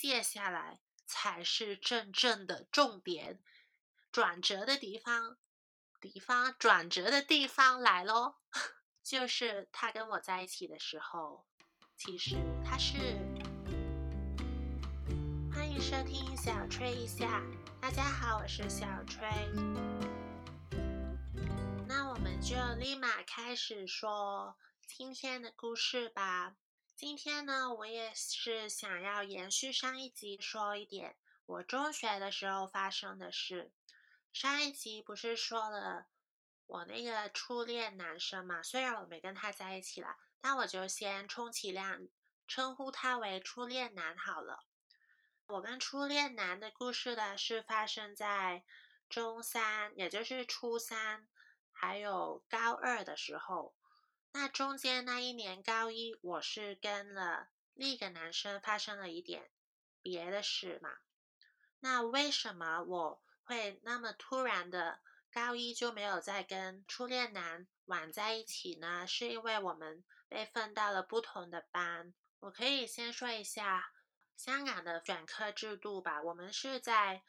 接下来才是真正的重点，转折的地方，地方转折的地方来喽，就是他跟我在一起的时候，其实他是。欢迎收听小吹一下，大家好，我是小吹。那我们就立马开始说今天的故事吧。今天呢，我也是想要延续上一集说一点我中学的时候发生的事。上一集不是说了我那个初恋男生嘛？虽然我没跟他在一起了，但我就先充其量称呼他为初恋男好了。我跟初恋男的故事呢，是发生在中三，也就是初三，还有高二的时候。那中间那一年高一，我是跟了另一个男生发生了一点别的事嘛。那为什么我会那么突然的高一就没有再跟初恋男玩在一起呢？是因为我们被分到了不同的班。我可以先说一下香港的选科制度吧。我们是在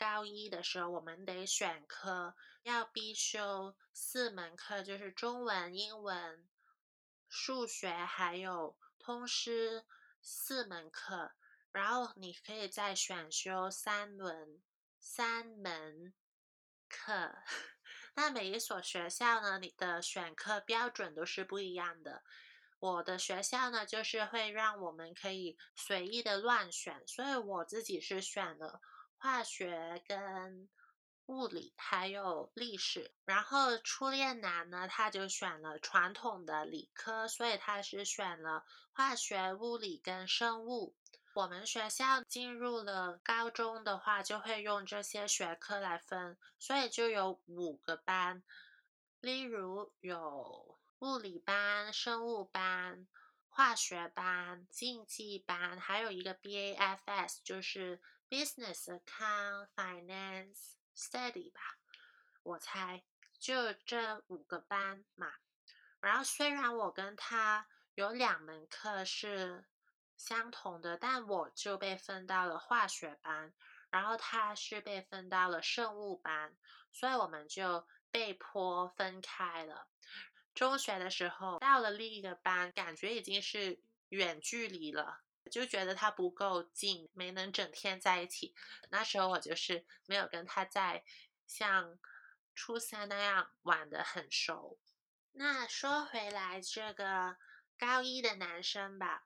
高一的时候，我们得选科，要必修四门课，就是中文、英文、数学还有通识四门课。然后你可以再选修三门三门课。那每一所学校呢，你的选课标准都是不一样的。我的学校呢，就是会让我们可以随意的乱选，所以我自己是选了。化学跟物理还有历史，然后初恋男呢，他就选了传统的理科，所以他是选了化学、物理跟生物。我们学校进入了高中的话，就会用这些学科来分，所以就有五个班，例如有物理班、生物班、化学班、竞技班，还有一个 BAFS，就是。Business account, finance, study 吧，我猜就这五个班嘛。然后虽然我跟他有两门课是相同的，但我就被分到了化学班，然后他是被分到了生物班，所以我们就被迫分开了。中学的时候到了另一个班，感觉已经是远距离了。就觉得他不够近，没能整天在一起。那时候我就是没有跟他在像初三那样玩的很熟。那说回来，这个高一的男生吧，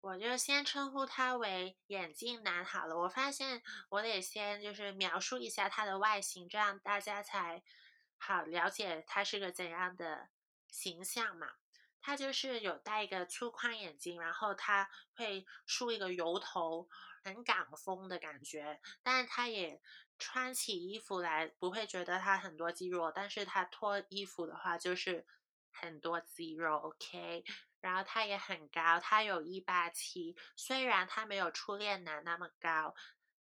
我就先称呼他为眼镜男好了。我发现我得先就是描述一下他的外形，这样大家才好了解他是个怎样的形象嘛。他就是有戴一个粗框眼镜，然后他会梳一个油头，很港风的感觉。但是他也穿起衣服来不会觉得他很多肌肉，但是他脱衣服的话就是很多肌肉。OK，然后他也很高，他有一八七，虽然他没有初恋男那么高，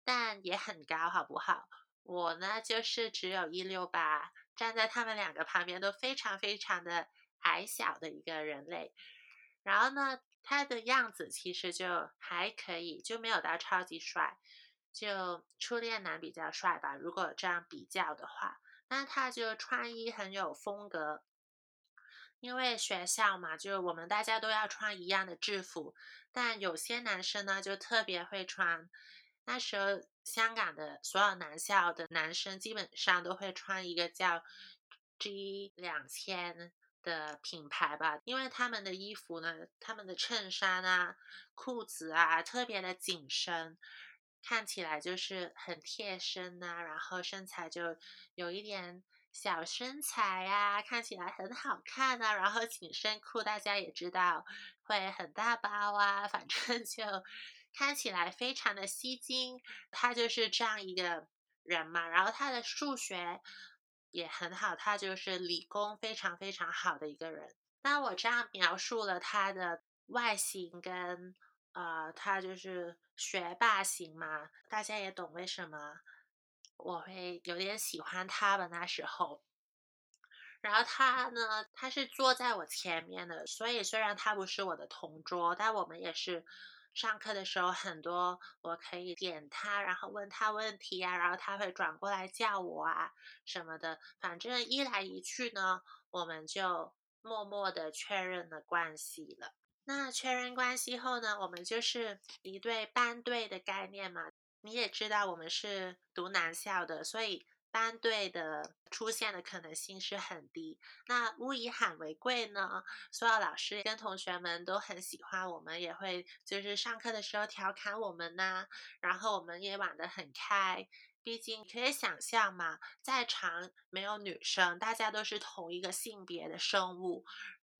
但也很高，好不好？我呢就是只有一六八，站在他们两个旁边都非常非常的。矮小的一个人类，然后呢，他的样子其实就还可以，就没有到超级帅，就初恋男比较帅吧。如果这样比较的话，那他就穿衣很有风格，因为学校嘛，就我们大家都要穿一样的制服，但有些男生呢就特别会穿。那时候香港的所有男校的男生基本上都会穿一个叫 G 两千。的品牌吧，因为他们的衣服呢，他们的衬衫啊、裤子啊特别的紧身，看起来就是很贴身呐，然后身材就有一点小身材呀，看起来很好看啊，然后紧身裤大家也知道会很大包啊，反正就看起来非常的吸睛。他就是这样一个人嘛，然后他的数学。也很好，他就是理工非常非常好的一个人。那我这样描述了他的外形跟呃，他就是学霸型嘛，大家也懂为什么我会有点喜欢他吧那时候。然后他呢，他是坐在我前面的，所以虽然他不是我的同桌，但我们也是上课的时候很多我可以点他，然后问他问题啊，然后他会转过来叫我啊什么的。反正一来一去呢，我们就默默的确认了关系了。那确认关系后呢，我们就是一对班队的概念嘛。你也知道我们是读男校的，所以。班队的出现的可能性是很低。那物以罕为贵呢？所有老师跟同学们都很喜欢我们，也会就是上课的时候调侃我们呐。然后我们也玩得很开。毕竟可以想象嘛，在场没有女生，大家都是同一个性别的生物。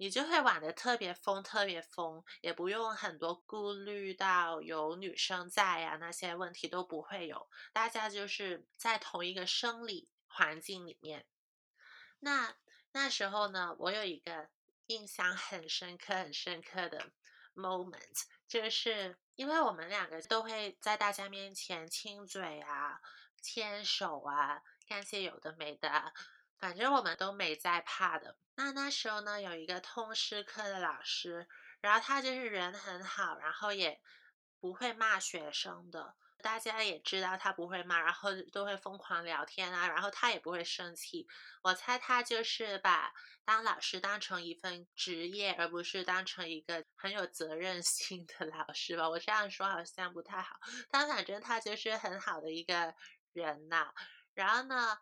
你就会玩的特别疯，特别疯，也不用很多顾虑到有女生在呀，那些问题都不会有。大家就是在同一个生理环境里面。那那时候呢，我有一个印象很深刻、很深刻的 moment，就是因为我们两个都会在大家面前亲嘴啊、牵手啊，干些有的没的。反正我们都没在怕的。那那时候呢，有一个通识课的老师，然后他就是人很好，然后也不会骂学生的。大家也知道他不会骂，然后都会疯狂聊天啊，然后他也不会生气。我猜他就是把当老师当成一份职业，而不是当成一个很有责任 心的老师吧。我这样说好像不太好，但反正他就是很好的一个人呐。然后呢？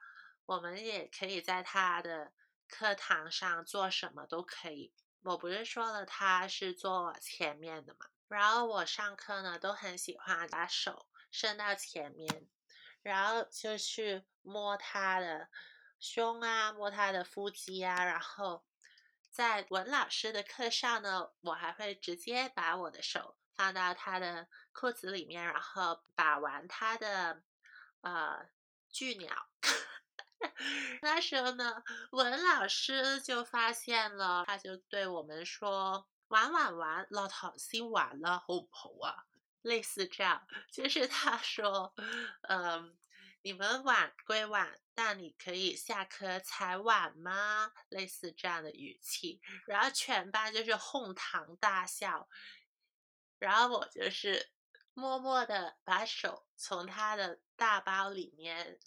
我们也可以在他的课堂上做什么都可以。我不是说了他是坐前面的嘛，然后我上课呢都很喜欢把手伸到前面，然后就去摸他的胸啊，摸他的腹肌啊。然后在文老师的课上呢，我还会直接把我的手放到他的裤子里面，然后把玩他的呃巨鸟。那时候呢，文老师就发现了，他就对我们说：“玩玩玩，老头心玩了，好不好啊？”类似这样，就是他说：“嗯，你们晚归晚，但你可以下课才晚吗？”类似这样的语气，然后全班就是哄堂大笑，然后我就是默默的把手从他的大包里面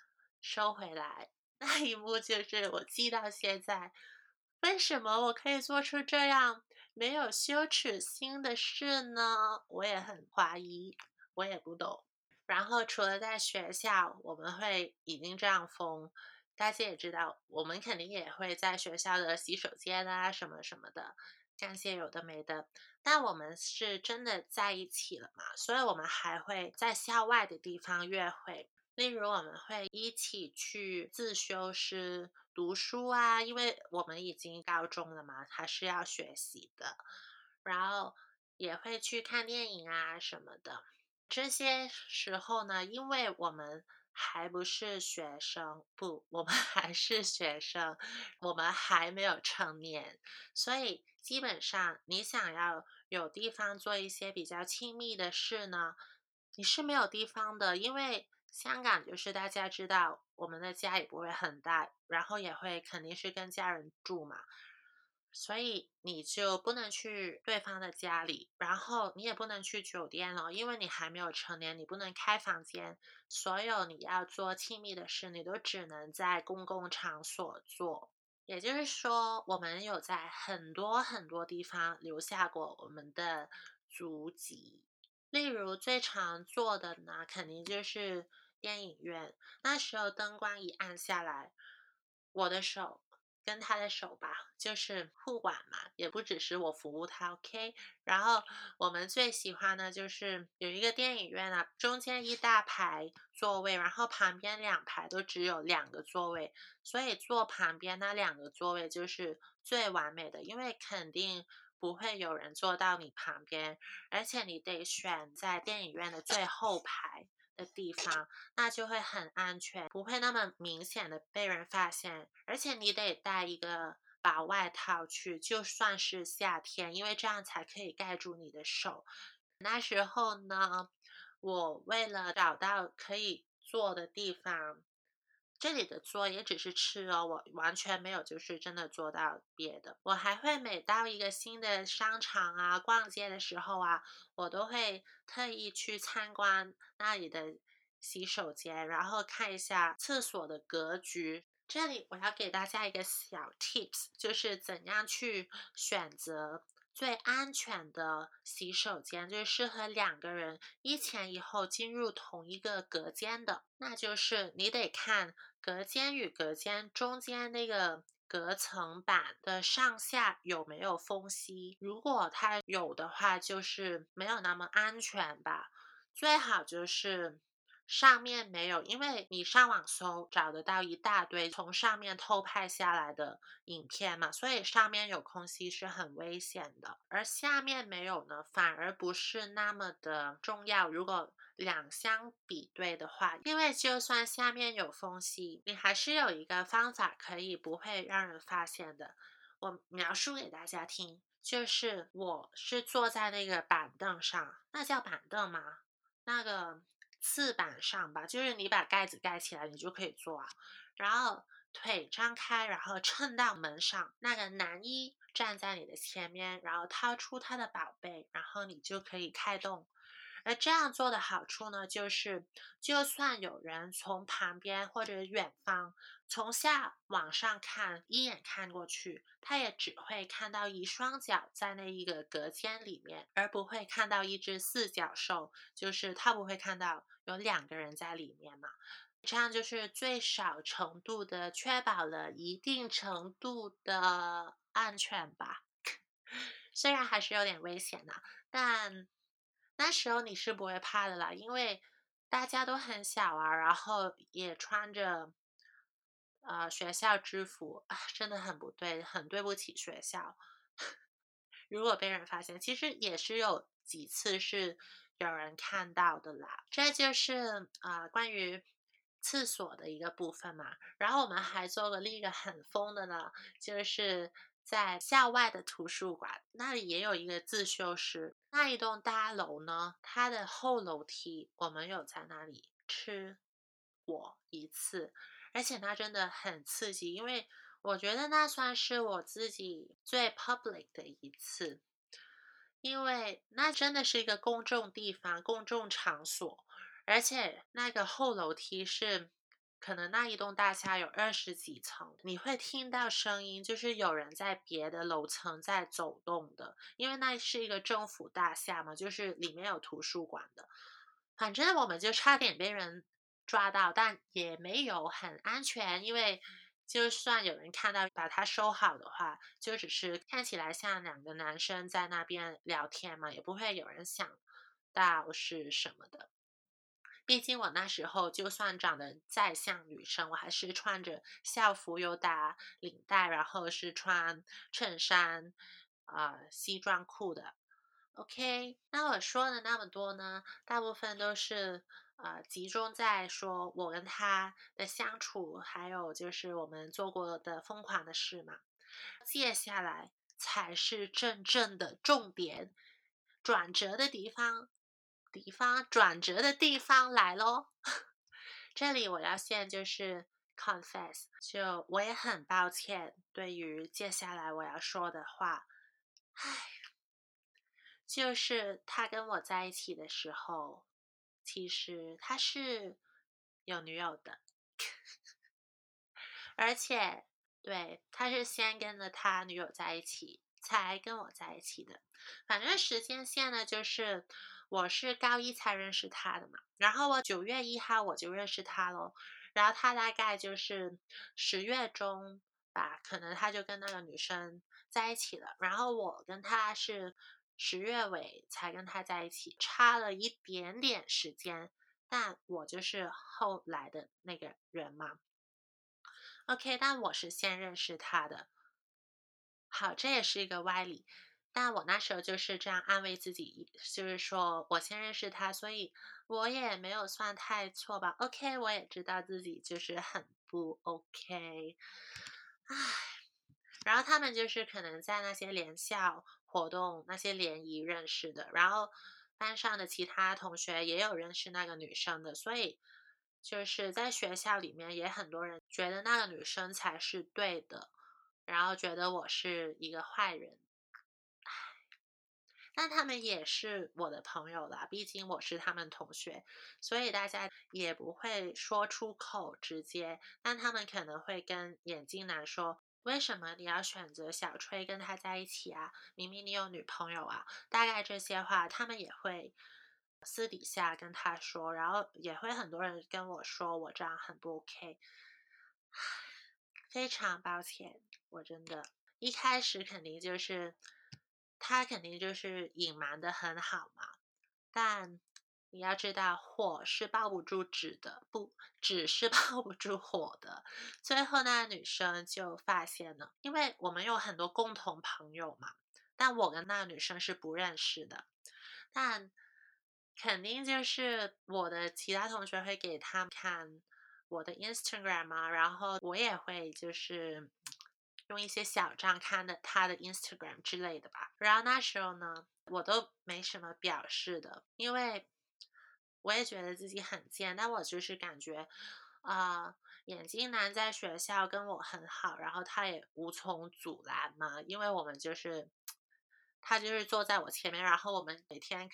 收回来。那一幕就是我记到现在，为什么我可以做出这样没有羞耻心的事呢？我也很怀疑，我也不懂。然后除了在学校，我们会已经这样疯，大家也知道，我们肯定也会在学校的洗手间啊什么什么的干些有的没的。但我们是真的在一起了嘛？所以我们还会在校外的地方约会。例如，我们会一起去自修室读书啊，因为我们已经高中了嘛，还是要学习的。然后也会去看电影啊什么的。这些时候呢，因为我们还不是学生，不，我们 还是学生，我们还没有成年，所以基本上你想要有地方做一些比较亲密的事呢，你是没有地方的，因为。香港就是大家知道，我们的家也不会很大，然后也会肯定是跟家人住嘛，所以你就不能去对方的家里，然后你也不能去酒店了，因为你还没有成年，你不能开房间。所有你要做亲密的事，你都只能在公共场所做。也就是说，我们有在很多很多地方留下过我们的足迹。例如最常做的呢，肯定就是电影院。那时候灯光一暗下来，我的手跟他的手吧，就是互挽嘛，也不只是我服务他，OK。然后我们最喜欢的就是有一个电影院啊，中间一大排座位，然后旁边两排都只有两个座位，所以坐旁边那两个座位就是最完美的，因为肯定。不会有人坐到你旁边，而且你得选在电影院的最后排的地方，那就会很安全，不会那么明显的被人发现。而且你得带一个薄外套去，就算是夏天，因为这样才可以盖住你的手。那时候呢，我为了找到可以坐的地方，这里的做也只是吃哦，我完全没有就是真的做到别的。我还会每到一个新的商场啊，逛街的时候啊，我都会特意去参观那里的洗手间，然后看一下厕所的格局。这里我要给大家一个小 tips，就是怎样去选择。最安全的洗手间就是适合两个人一前一后进入同一个隔间的，那就是你得看隔间与隔间中间那个隔层板的上下有没有缝隙，如果它有的话，就是没有那么安全吧，最好就是。上面没有，因为你上网搜找得到一大堆从上面偷拍下来的影片嘛，所以上面有空隙是很危险的。而下面没有呢，反而不是那么的重要。如果两相比对的话，因为就算下面有缝隙，你还是有一个方法可以不会让人发现的。我描述给大家听，就是我是坐在那个板凳上，那叫板凳吗？那个。刺板上吧，就是你把盖子盖起来，你就可以坐啊。然后腿张开，然后撑到门上。那个男一站在你的前面，然后掏出他的宝贝，然后你就可以开动。而这样做的好处呢，就是就算有人从旁边或者远方从下往上看，一眼看过去，他也只会看到一双脚在那一个隔间里面，而不会看到一只四脚兽，就是他不会看到有两个人在里面嘛。这样就是最少程度的确保了一定程度的安全吧，虽然还是有点危险的，但。那时候你是不会怕的啦，因为大家都很小啊，然后也穿着呃学校制服啊，真的很不对，很对不起学校。如果被人发现，其实也是有几次是有人看到的啦。这就是啊关于厕所的一个部分嘛。然后我们还做了另一个很疯的呢，就是。在校外的图书馆，那里也有一个自修室。那一栋大楼呢，它的后楼梯，我们有在那里吃过一次，而且那真的很刺激，因为我觉得那算是我自己最 public 的一次，因为那真的是一个公众地方、公众场所，而且那个后楼梯是。可能那一栋大厦有二十几层，你会听到声音，就是有人在别的楼层在走动的，因为那是一个政府大厦嘛，就是里面有图书馆的。反正我们就差点被人抓到，但也没有很安全，因为就算有人看到把它收好的话，就只是看起来像两个男生在那边聊天嘛，也不会有人想到是什么的。毕竟我那时候就算长得再像女生，我还是穿着校服有打领带，然后是穿衬衫、啊西装裤的。OK，那我说的那么多呢，大部分都是呃集中在说我跟他的相处，还有就是我们做过的疯狂的事嘛。接下来才是真正的重点，转折的地方。地方转折的地方来喽！这里我要先就是 confess，就我也很抱歉，对于接下来我要说的话，唉，就是他跟我在一起的时候，其实他是有女友的，而且对他是先跟了他女友在一起，才跟我在一起的。反正时间线呢，就是。我是高一才认识他的嘛，然后我九月一号我就认识他喽，然后他大概就是十月中吧，可能他就跟那个女生在一起了，然后我跟他是十月尾才跟他在一起，差了一点点时间，但我就是后来的那个人嘛。OK，但我是先认识他的，好，这也是一个歪理。但我那时候就是这样安慰自己，就是说我先认识他，所以我也没有算太错吧。OK，我也知道自己就是很不 OK，唉。然后他们就是可能在那些联校活动、那些联谊认识的，然后班上的其他同学也有认识那个女生的，所以就是在学校里面也很多人觉得那个女生才是对的，然后觉得我是一个坏人。但他们也是我的朋友啦，毕竟我是他们同学，所以大家也不会说出口直接，但他们可能会跟眼镜男说：“为什么你要选择小崔跟他在一起啊？明明你有女朋友啊！”大概这些话，他们也会私底下跟他说，然后也会很多人跟我说我这样很不 OK，非常抱歉，我真的，一开始肯定就是。他肯定就是隐瞒的很好嘛，但你要知道，火是抱不住纸的，不，纸是 抱不住火的。最后那女生就发现了，因为我们有很多共同朋友嘛，但我跟那女生是不认识的，但肯定就是我的其他同学会给他们看我的 Instagram 啊，然后我也会就是。用一些小账看的他的 Instagram 之类的吧，然后那时候呢，我都没什么表示的，因为我也觉得自己很贱，但我就是感觉，啊，眼镜男在学校跟我很好，然后他也无从阻拦嘛，因为我们就是，他就是坐在我前面，然后我们每天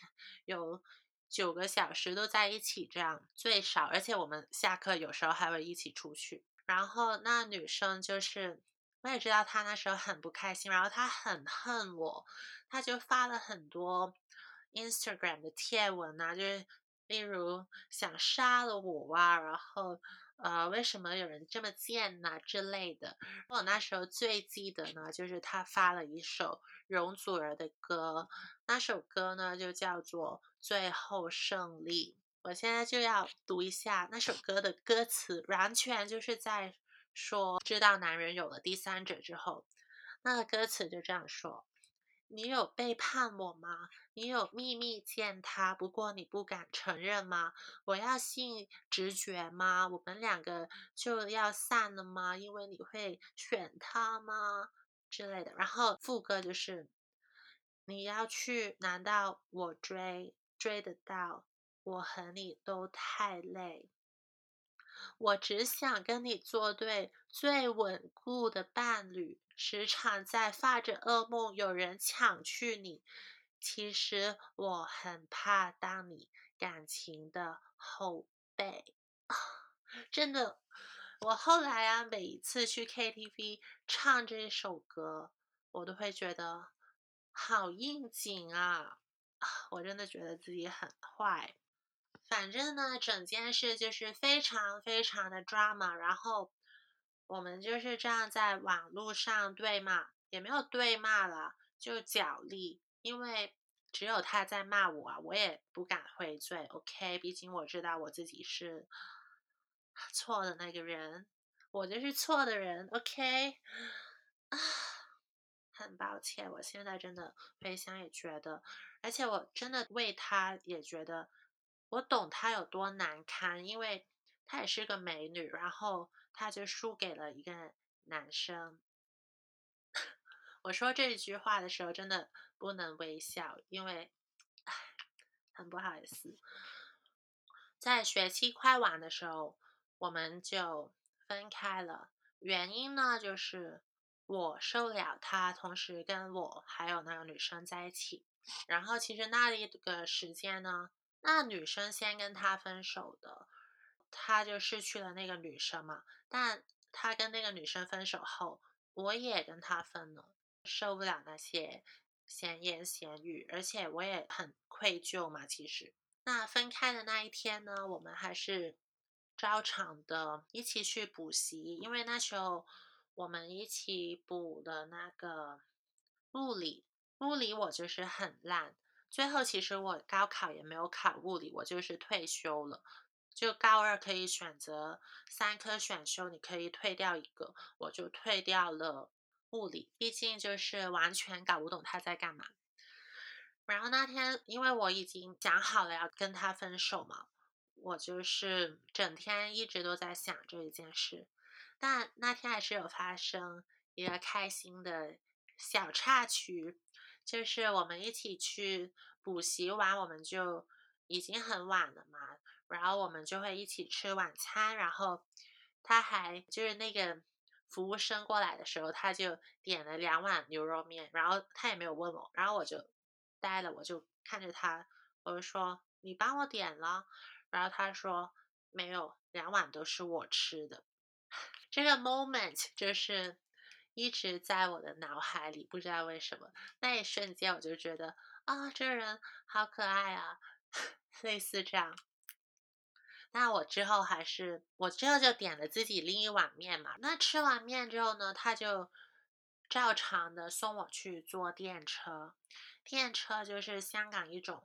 有九个小时都在一起，这样最少，而且我们下课有时候还会一起出去，然后那女生就是。我也知道他那时候很不开心，然后他很恨我，他就发了很多 Instagram 的贴文啊，就是例如想杀了我啊，然后呃为什么有人这么贱呐之类的。我那时候最记得呢，就是他发了一首容祖儿的歌，那首歌呢就叫做《最后胜利》。我现在就要读一下那首歌的歌词，完全就是在。说知道男人有了第三者之后，那个歌词就这样说：你有背叛我吗？你有秘密见他，不过你不敢承认吗？我要信直觉吗？我们两个就要散了吗？因为你会选他吗？之类的。然后副歌就是你要去，难道我追追得到？我和你都太累。我只想跟你做对最稳固的伴侣，时常在发着噩梦，有人抢去你。其实我很怕当你感情的后背，真的。我后来啊，每一次去 KTV 唱这首歌，我都会觉得好应景啊！我真的觉得自己很坏。反正呢，整件事就是非常非常的 drama，然后我们就是这样在网络上对骂，也没有对骂了，就角力，因为只有他在骂我啊，我也不敢回嘴，OK，毕竟我知道我自己是错的那个人，我就是错的人，OK，啊，很抱歉，我现在真的回想也觉得，而且我真的为他也觉得。我懂她有多难堪，因为她也是个美女，然后她就输给了一个男生。我说这句话的时候，真的不能微笑，因为很不好意思。在学期快完的时候，我们就分开了。原因呢，就是我受不了他同时跟我还有那个女生在一起。然后其实那一个时间呢。那女生先跟他分手的，他就失去了那个女生嘛。但他跟那个女生分手后，我也跟他分了，受不了那些闲言闲语，而且我也很愧疚嘛。其实，那分开的那一天呢，我们还是照常的一起去补习，因为那时候我们一起补的那个物理，物理我就是很烂。最后，其实我高考也没有考物理，我就是退休了。就高二可以选择三科选修，你可以退掉一个，我就退掉了物理。毕竟就是完全搞不懂他在干嘛。然后那天，因为我已经讲好了要跟他分手嘛，我就是整天一直都在想这一件事。但那天还是有发生一个开心的小插曲。就是我们一起去补习完，我们就已经很晚了嘛。然后我们就会一起吃晚餐，然后他还就是那个服务生过来的时候，他就点了两碗牛肉面，然后他也没有问我，然后我就呆了，我就看着他，我就说你帮我点了，然后他说没有，两碗都是我吃的。这个 moment 就是一直在我的脑海里，不知道为什么，那一瞬间我就觉得啊，这个人好可爱啊，类似这样。那我之后还是我之后就点了自己另一碗面嘛。那吃完面之后呢，他就照常的送我去坐电车。电车就是香港一种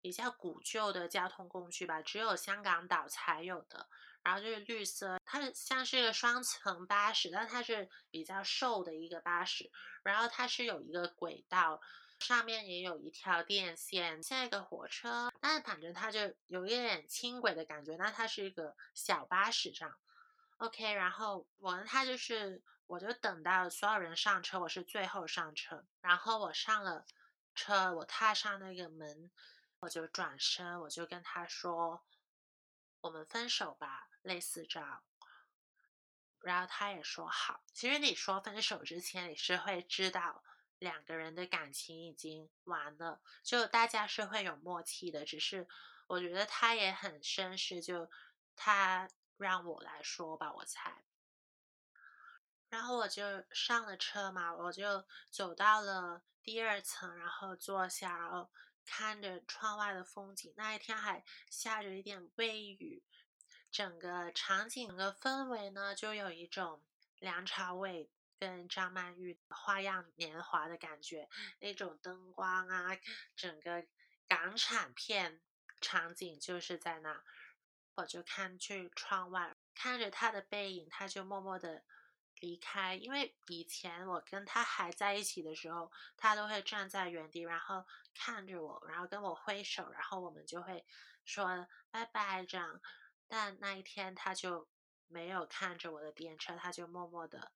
比较古旧的交通工具吧，只有香港岛才有的。然后就是绿色，它像是一个双层巴士，但它是比较瘦的一个巴士。然后它是有一个轨道。上面也有一条电线，像一个火车，但反正它就有一点轻轨的感觉。那它是一个小巴士这样，OK。然后我跟他就是，我就等到所有人上车，我是最后上车。然后我上了车，我踏上那个门，我就转身，我就跟他说：“我们分手吧。”类似这样。然后他也说好。其实你说分手之前，你是会知道。两个人的感情已经完了，就大家是会有默契的。只是我觉得他也很绅士，就他让我来说吧，我猜。然后我就上了车嘛，我就走到了第二层，然后坐下，然后看着窗外的风景。那一天还下着一点微雨，整个场景的氛围呢，就有一种梁朝伟。跟张曼玉花样年华的感觉，那种灯光啊，整个港产片场景就是在那。我就看去窗外，看着他的背影，他就默默的离开。因为以前我跟他还在一起的时候，他都会站在原地，然后看着我，然后跟我挥手，然后我们就会说拜拜这样。但那一天他就没有看着我的电车，他就默默的。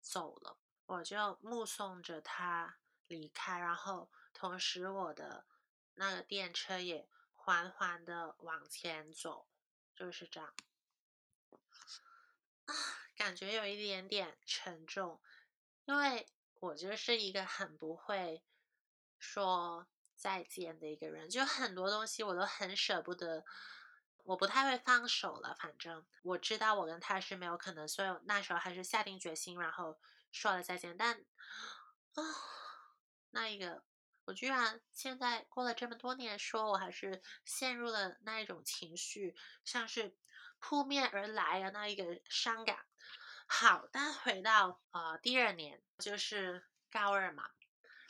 走了，我就目送着他离开，然后同时我的那个电车也缓缓的往前走，就是这样。啊，感觉有一点点沉重，因为我就是一个很不会说再见的一个人，就很多东西我都很舍不得。我不太会放手了，反正我知道我跟他是没有可能，所以那时候还是下定决心，然后说了再见。但啊，那一个我居然现在过了这么多年，说我还是陷入了那一种情绪，像是扑面而来的那一个伤感。好，但回到呃第二年，就是高二嘛，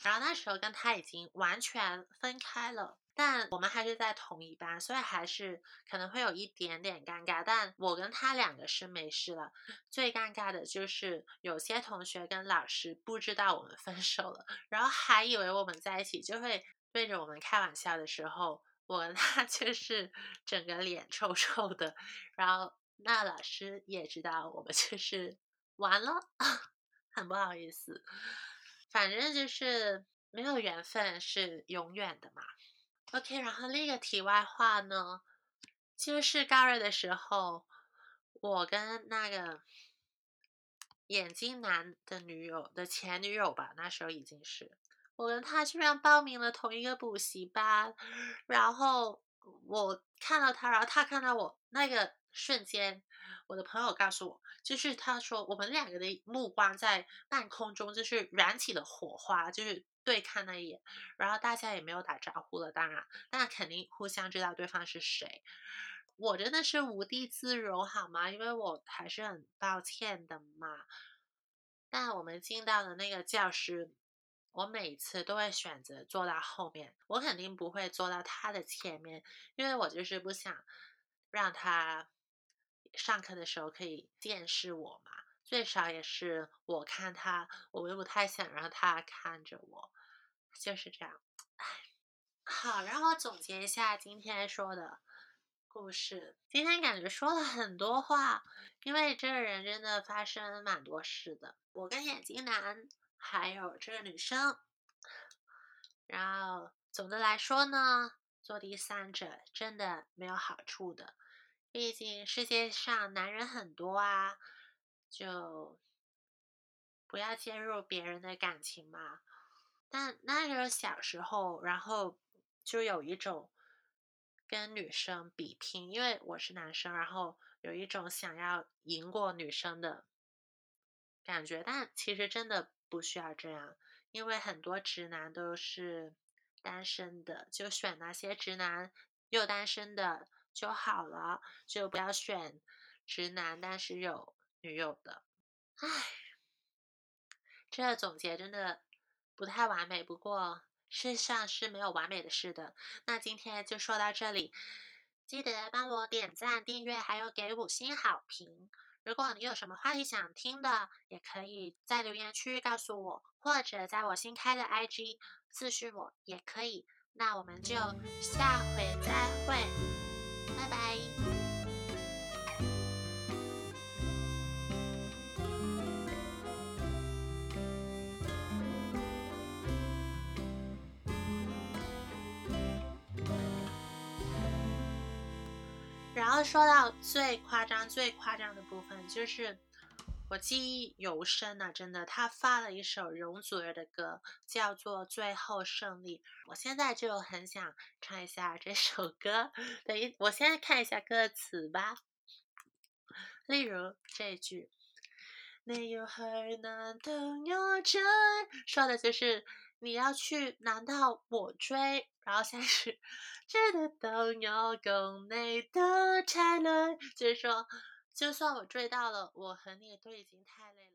然后那时候跟他已经完全分开了。但我们还是在同一班，所以还是可能会有一点点尴尬。但我跟他两个是没事了，最尴尬的就是有些同学跟老师不知道我们分手了，然后还以为我们在一起，就会对着我们开玩笑的时候，我跟他 就是整个脸臭臭的。然后那老师也知道我们就是完了，很不好意思。反正就是没有缘分是永远的嘛。OK，然后另一个题外话呢，就是高二的时候，我跟那个眼镜男的女友的前女友吧，那时候已经是我跟他居然报名了同一个补习班，然后我看到他，然后他看到我，那个瞬间，我的朋友告诉我，就是他说我们两个的目光在半空中就是燃起了火花，就是。对看了一眼，然后大家也没有打招呼了。当然，那肯定互相知道对方是谁。我真的是无地自容，好吗？因为我还是很抱歉的嘛。但我们进到的那个教室，我每次都会选择坐到后面，我肯定不会坐到他的前面，因为我就是不想让他上课的时候可以监视我嘛。最少也是我看他，我又不太想让他看着我。就是这样，唉，好，让我总结一下今天说的故事。今天感觉说了很多话，因为这个人真的发生蛮多事的。我跟眼镜男，还有这个女生。然后总的来说呢，做第三者真的没有好处的。毕竟世界上男人很多啊，就不要介入别人的感情嘛。但那个小时候，然后就有一种跟女生比拼，因为我是男生，然后有一种想要赢过女生的感觉。但其实真的不需要这样，因为很多直男都是单身的，就选那些直男又单身的就好了，就不要选直男但是有女友的。唉，这总结真的。不太完美，不过世上是没有完美的事的。那今天就说到这里，记得帮我点赞、订阅，还有给五星好评。如果你有什么话题想听的，也可以在留言区告诉我，或者在我新开的 IG 私讯我也可以。那我们就下回再会，拜拜。然后说到最夸张、最夸张的部分，就是我记忆犹深啊，真的，他发了一首容祖儿的歌，叫做《最后胜利》。我现在就很想唱一下这首歌。等一，我现在看一下歌词吧。例如这一句：“你有何难等我追”，说的就是你要去，难道我追？然后现在是，真的都有共你的才能，就是说，就算我追到了，我和你都已经太累。